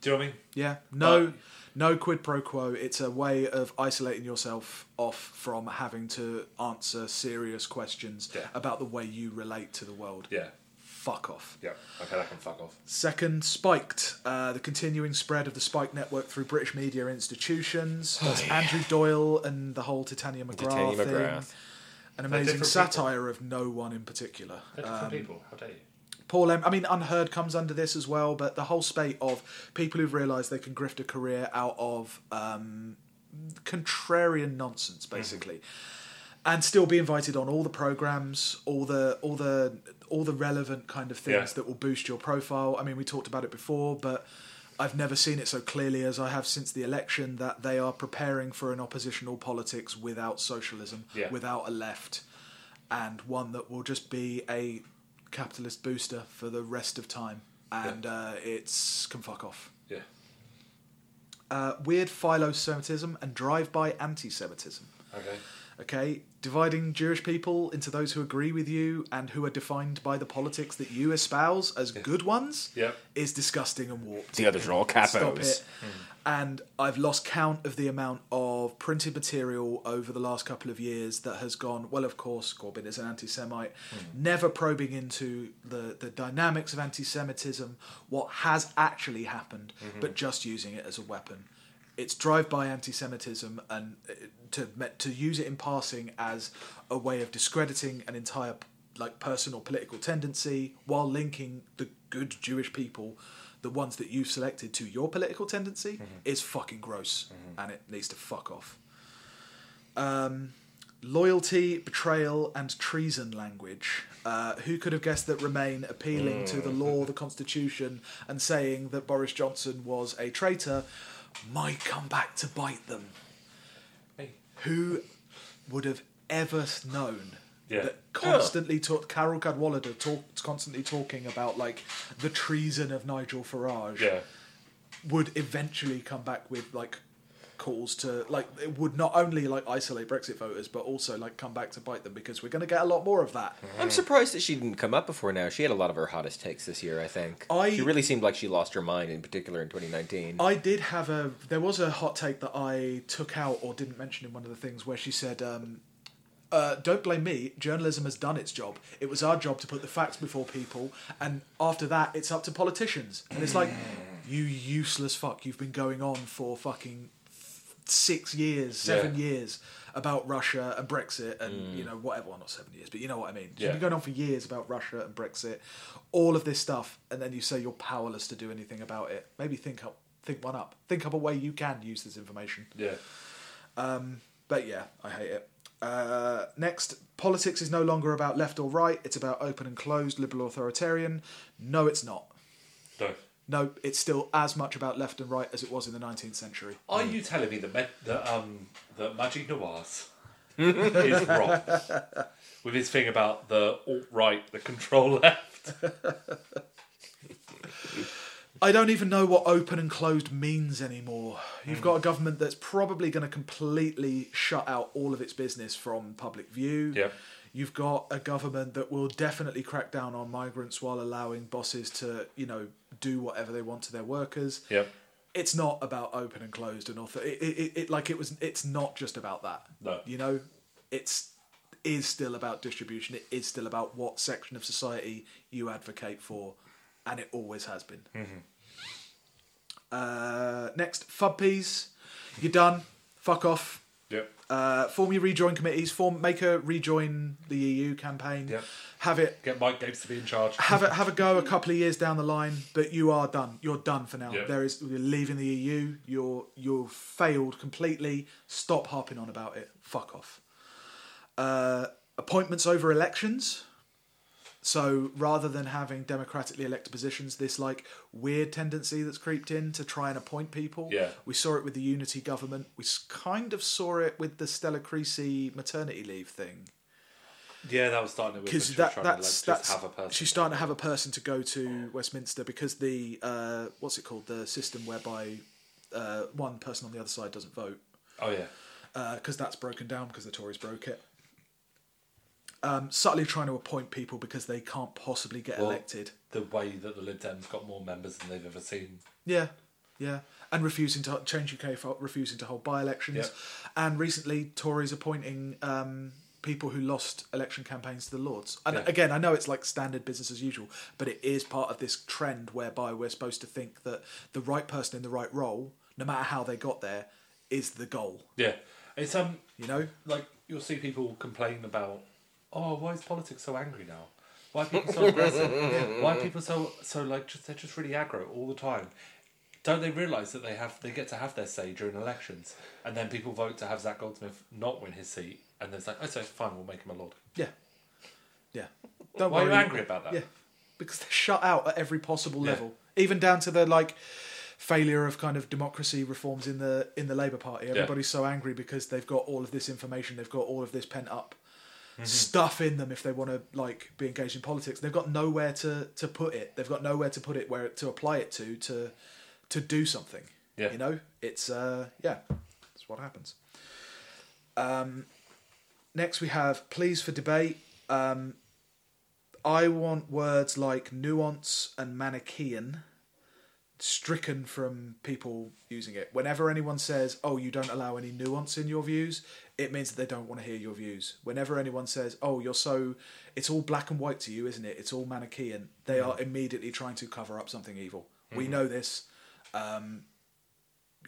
Do you know what I mean? Yeah, no, no quid pro quo. It's a way of isolating yourself off from having to answer serious questions Yeah. about the way you relate to the world. Yeah. Fuck off. Yeah. Okay, that can fuck off. Second, spiked. Uh, the continuing spread of the Spike network through British media institutions. That's Andrew Doyle and the whole Titania McGrath Titania thing. McGrath. An amazing different satire of no one in particular. They're different Um, people. How dare you? Paul M. I mean, UnHerd comes under this as well, but the whole spate of people who've realised they can grift a career out of um, contrarian nonsense, basically, and still be invited on all the programs, all the all the all the relevant kind of things Yeah. that will boost your profile. I mean, we talked about it before, but. I've never seen it so clearly as I have since the election that they are preparing for an oppositional politics without socialism, Yeah. without a left, and one that will just be a capitalist booster for the rest of time, and uh, it's can fuck off. Yeah. Uh, weird philo-Semitism and drive-by anti-Semitism. Okay. Okay, dividing Jewish people into those who agree with you and who are defined by the politics that you espouse as good ones Yep. is disgusting and warped. The others are all Stop capos. it. Mm. And I've lost count of the amount of printed material over the last couple of years that has gone, well, of course, Corbyn is an anti Semite, mm. never probing into the, the dynamics of anti Semitism, what has actually happened, mm-hmm. but just using it as a weapon. It's drive by anti Semitism and uh, to, to use it in passing as a way of discrediting an entire like personal political tendency while linking the good Jewish people, the ones that you've selected, to your political tendency is fucking gross, and it needs to fuck off. Um, loyalty, betrayal, and treason language. Uh, who could have guessed that Remain appealing to the law, the <laughs> constitution, and saying that Boris Johnson was a traitor might come back to bite them? Hey. Who would have ever known Yeah. that constantly talk Carole Cadwalladr talk constantly talking about like the treason of Nigel Farage Yeah. would eventually come back with like calls to like it would not only like isolate Brexit voters but also like come back to bite them because we're going to get a lot more of that. I'm surprised that she didn't come up before now. She had a lot of her hottest takes this year, I think. I- she really seemed like she lost her mind, in particular in 2019. I did have a there was a hot take that I took out or didn't mention in one of the things where she said um, uh, don't blame me. Journalism has done its job. It was our job to put the facts before people, and after that, it's up to politicians. And it's like, you useless fuck. You've been going on for fucking six years, seven Yeah. years about Russia and Brexit, and you know whatever. Well, not seven years, but you know what I mean. You've been going on for years about Russia and Brexit, all of this stuff, and then you say you're powerless to do anything about it. Maybe think up, think one up, think up a way you can use this information. Yeah. But yeah, I hate it. Uh, next, politics is no longer about left or right. It's about open and closed, liberal authoritarian. No, it's not. No. No, it's still as much about left and right as it was in the 19th century. Are you telling me that Med- that um that Maajid Nawaz is <laughs> wrong with his thing about the alt right, the control left? I don't even know what open and closed means anymore. You've got a government that's probably going to completely shut out all of its business from public view. Yep. You've got a government that will definitely crack down on migrants while allowing bosses to, you know, do whatever they want to their workers. Yep. it's not about open and closed and author. It, it, it like it was. It's not just about that. No. you know, it's is still about distribution. It is still about what section of society you advocate for, and it always has been. Uh, next, FUBPs. You're done. Fuck off. Yep. Uh, form your rejoin committees. Form make a rejoin the EU campaign. Yep. Have it Get Mike Gates to be in charge. have it. <laughs> have a go a couple of years down the line, but you are done. You're done for now. Yeah. There is you're leaving the EU. You're you've failed completely. Stop harping on about it. Fuck off. Uh, appointments over elections. So rather than having democratically elected positions, this like weird tendency that's creeped in to try and appoint people. Yeah. We saw it with the unity government. We kind of saw it with the Stella Creasy maternity leave thing Yeah, that was starting to because that, that's to like, that's have a person. she's starting to have a person to go to Westminster because the uh, what's it called the system whereby uh, one person on the other side doesn't vote Oh yeah. because that's broken down because the Tories broke it. Um, subtly trying to appoint people because they can't possibly get Well- elected. The way that the Lib Dems got more members than they've ever seen. Yeah, yeah, and refusing to change UK, for refusing to hold by elections, Yep. and recently Tories appointing um, people who lost election campaigns to the Lords. And Yeah. again, I know it's like standard business as usual, but it is part of this trend whereby we're supposed to think that the right person in the right role, no matter how they got there, is the goal. Yeah, it's um You know? like you'll see people complain about, oh, why is politics so angry now? Why are people so aggressive? <laughs> Why are people so so like just they're just really aggro all the time? Don't they realise that they have they get to have their say during elections, and then people vote to have Zac Goldsmith not win his seat, and then it's like, oh, so fine, we'll make him a lord. Yeah, yeah. Don't Why are you worry. angry about that? Yeah, because they're shut out at every possible Yeah. level, even down to the like failure of kind of democracy reforms in the in the Labour Party. Everybody's so angry because they've got all of this information, they've got all of this pent up. Stuff in them if they want to like be engaged in politics. They've got nowhere to to put it. They've got nowhere to put it where to apply it to to to do something. Yeah. You know, it's uh yeah, that's what happens. Um, next we have pleas for debate. Um, I want words like nuance and Manichaean stricken from people using it. Whenever anyone says, "Oh, you don't allow any nuance in your views," it means that they don't want to hear your views. Whenever anyone says, "Oh, you're so it's all black and white to you, isn't it? It's all Manichaean," they are immediately trying to cover up something evil. We know this. Um,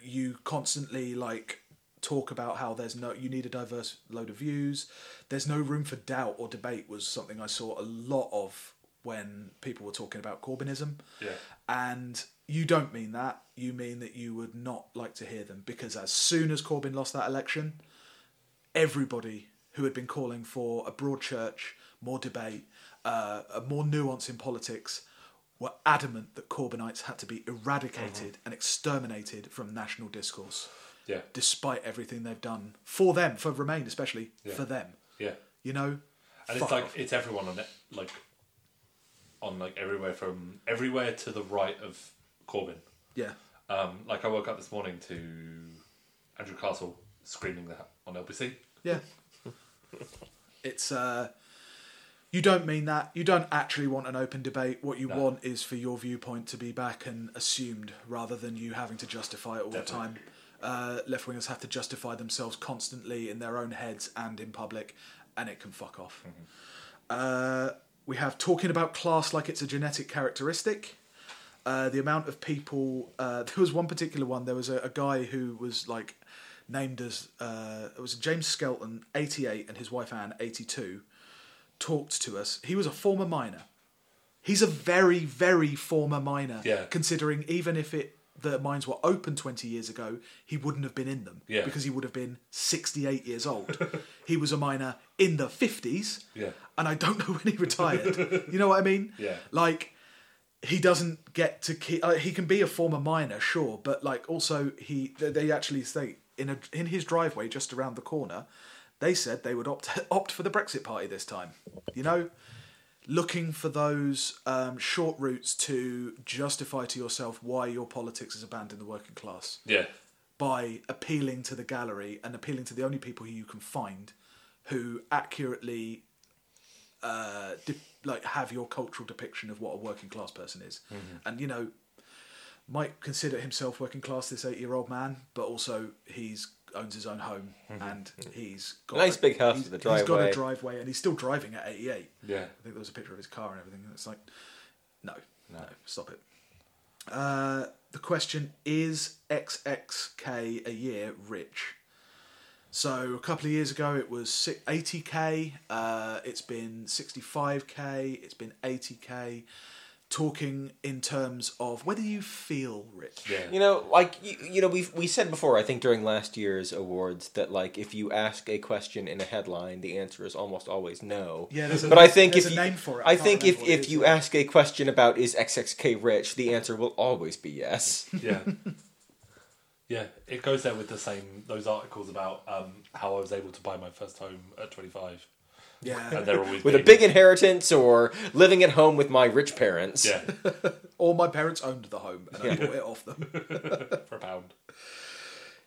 you constantly like talk about how there's no you need a diverse load of views there's no room for doubt or debate was something i saw a lot of when people were talking about corbynism Yeah. and you don't mean that you mean that you would not like to hear them because as soon as corbyn lost that election everybody who had been calling for a broad church more debate uh, a more nuance in politics were adamant that corbynites had to be eradicated and exterminated from national discourse Yeah, despite everything they've done for them, for Remain especially, Yeah. for them. yeah, You know? and it's like off. it's everyone on it, like on like everywhere from everywhere to the right of Corbyn. yeah. Um, like I woke up this morning to Andrew Castle screaming that on LBC. Yeah. <laughs> it's uh you don't mean that. You don't actually want an open debate. What you No. want is for your viewpoint to be back and assumed rather than you having to justify it all the time. Uh, left wingers have to justify themselves constantly in their own heads and in public, and it can fuck off. Uh, we have talking about class like it's a genetic characteristic. Uh, the amount of people. Uh, <laughs> there was one particular one. There was a, a guy who was like named as. Uh, it was James Skelton, eighty-eight, and his wife Anne, eighty-two. Talked to us. He was a former miner. He's a very, very former miner. Yeah. Considering even if it the mines were open twenty years ago, he wouldn't have been in them. Yeah. Because he would have been sixty-eight years old. <laughs> he was a miner in the fifties. Yeah. And I don't <laughs> know when he retired. you know what I mean? Yeah. Like he doesn't get to keep. Uh, he can be a former miner, sure, but like also he they- they actually say in a in his driveway just around the corner, they said they would opt <laughs> opt for the Brexit Party this time. You know, looking for those um, short routes to justify to yourself why your politics has abandoned the working class Yeah, by appealing to the gallery and appealing to the only people who you can find who accurately uh, de- like have your cultural depiction of what a working class person is. And you know, might consider himself working class. This eight-year-old man, but also he's owns his own home and he's got a Nice big house with a He's got a driveway. driveway and he's still driving at 88. Yeah. I think there was a picture of his car and everything. And it's like, no, no, No. stop it. Uh, the question is XXK a year rich? So a couple of years ago it was si- 80k. Uh, it's been 65k. It's been 80k. Talking in terms of whether you feel rich. Yeah. You know, like you, you know, we we said before. I think during last year's awards that like if you ask a question in a headline, the answer is almost always no. Yeah, there's a- but I think there's if a you, name for it. I I think if remember what it if you yeah. ask a question about is XXK rich, the answer will always be yes. Yeah. <laughs> yeah, it goes there with the same those articles about um, how I was able to buy my first home at 25. Yeah. And they're always <laughs> With a big inheritance or living at home with my rich parents. Yeah, <laughs> Or my parents owned the home and I bought it off them. <laughs> for a pound.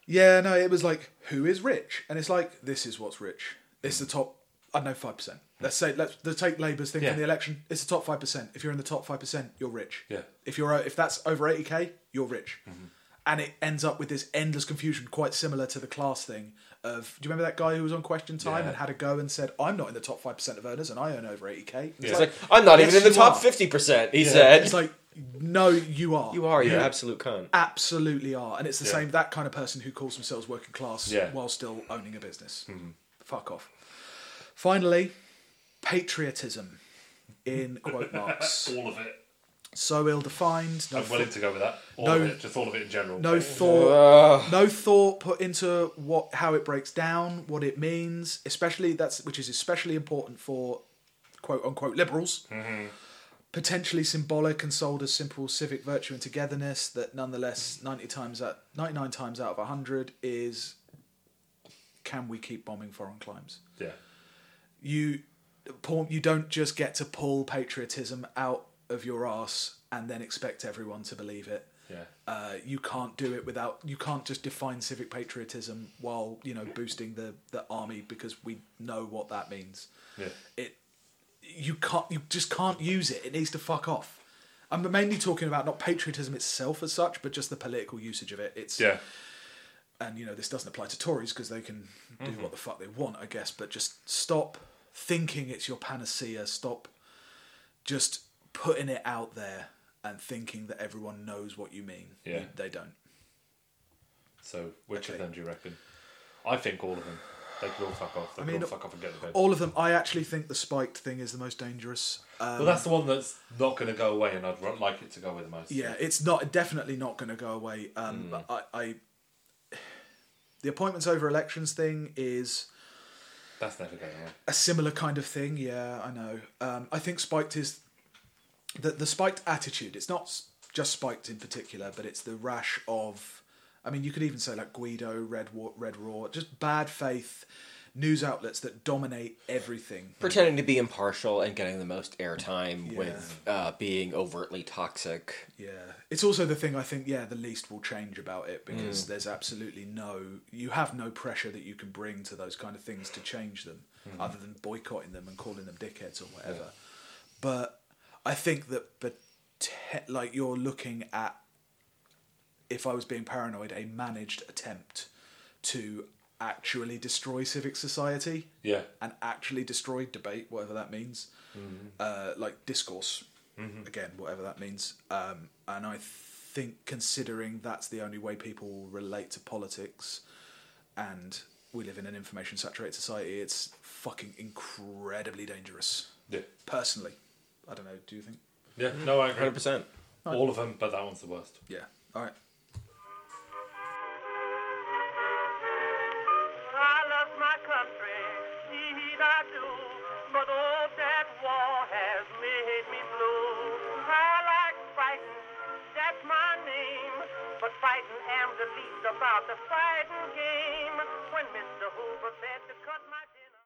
Yeah, no, it was like, who is rich? And it's like, this is what's rich. It's the top, I don't know, 5%. Let's say, let's, let's take Labour's thing Yeah. from the election. It's the top 5%. If you're in the top 5%, you're rich. Yeah. If you're if that's over 80k, you're rich. Mm-hmm. And it ends up with this endless confusion, quite similar to the class thing of, do you remember that guy who was on Question Time Yeah. and had a go and said, I'm not in the top 5% of earners and I earn over 80k? And Yeah. It's like I'm not Yes, even in the top fifty percent. He Yeah. said. It's like, no, you are. you are. You're Yeah. absolute cunt. absolutely are, and it's the Yeah. same that kind of person who calls themselves working class Yeah. while still owning a business. Hmm. Fuck off. Finally, patriotism in quote marks. <laughs> All of it. So ill defined. No, I'm willing to go with that. All No- of it, just all of it in general. no But- thought, no thought put into what how it breaks down, what it means. Especially that's which is especially important for quote unquote liberals. Mm-hmm. Potentially symbolic and sold as simple civic virtue and togetherness. That nonetheless, ninety times out, ninety nine times out of hundred is. Can we keep bombing foreign climes? Yeah. you pull, you don't just get to pull patriotism out of your ass and then expect everyone to believe it. Yeah. Uh, you can't do it without. You can't just define civic patriotism while you know boosting the the army because we know what that means. Yeah. It you can't. You just can't use it. It needs to fuck off. I'm mainly talking about not patriotism itself as such, but just the political usage of it. It's Yeah. and you know this doesn't apply to Tories because they can do what the fuck they want, I guess. But just stop thinking it's your panacea. Stop just putting it out there and thinking that everyone knows what you mean. Yeah. They don't. So, which of them do you reckon? I think all of them. They could all fuck off. They I could mean, all fuck off and get the bed. All of them. I actually think the spiked thing is the most dangerous. Um, well, that's the one that's not going to go away, and I'd like it to go away the most. yeah, it's not definitely not going to go away. Um, but I, I the appointments over elections thing is That's never going away. a similar kind of thing. Yeah, I know. Um, I think spiked is the the spiked attitude. It's not just spiked in particular, but it's the rash of. I mean, you could even say like Guido, Red Red Raw, just bad faith news outlets that dominate everything. Pretending to be impartial and getting the most airtime Yeah. with uh, being overtly toxic. Yeah, it's also the thing I think. Yeah, the least will change about it because there's absolutely no. You have no pressure that you can bring to those kind of things to change them, other than boycotting them and calling them dickheads or whatever. But I think that, but like you're looking at, if I was being paranoid, a managed attempt to actually destroy civic society Yeah. and actually destroy debate, whatever that means, uh, like discourse, again, whatever that means. Um, and I think, considering that's the only way people relate to politics, and we live in an information saturated society, it's fucking incredibly dangerous. Yeah. Personally, I don't know. Do you think? Yeah. No, I 100%. All of them, but that one's the worst. Yeah. All right. I love my country, indeed I do. But that war has made me blue. I like fighting, that's my name. But fighting am the least about the fighting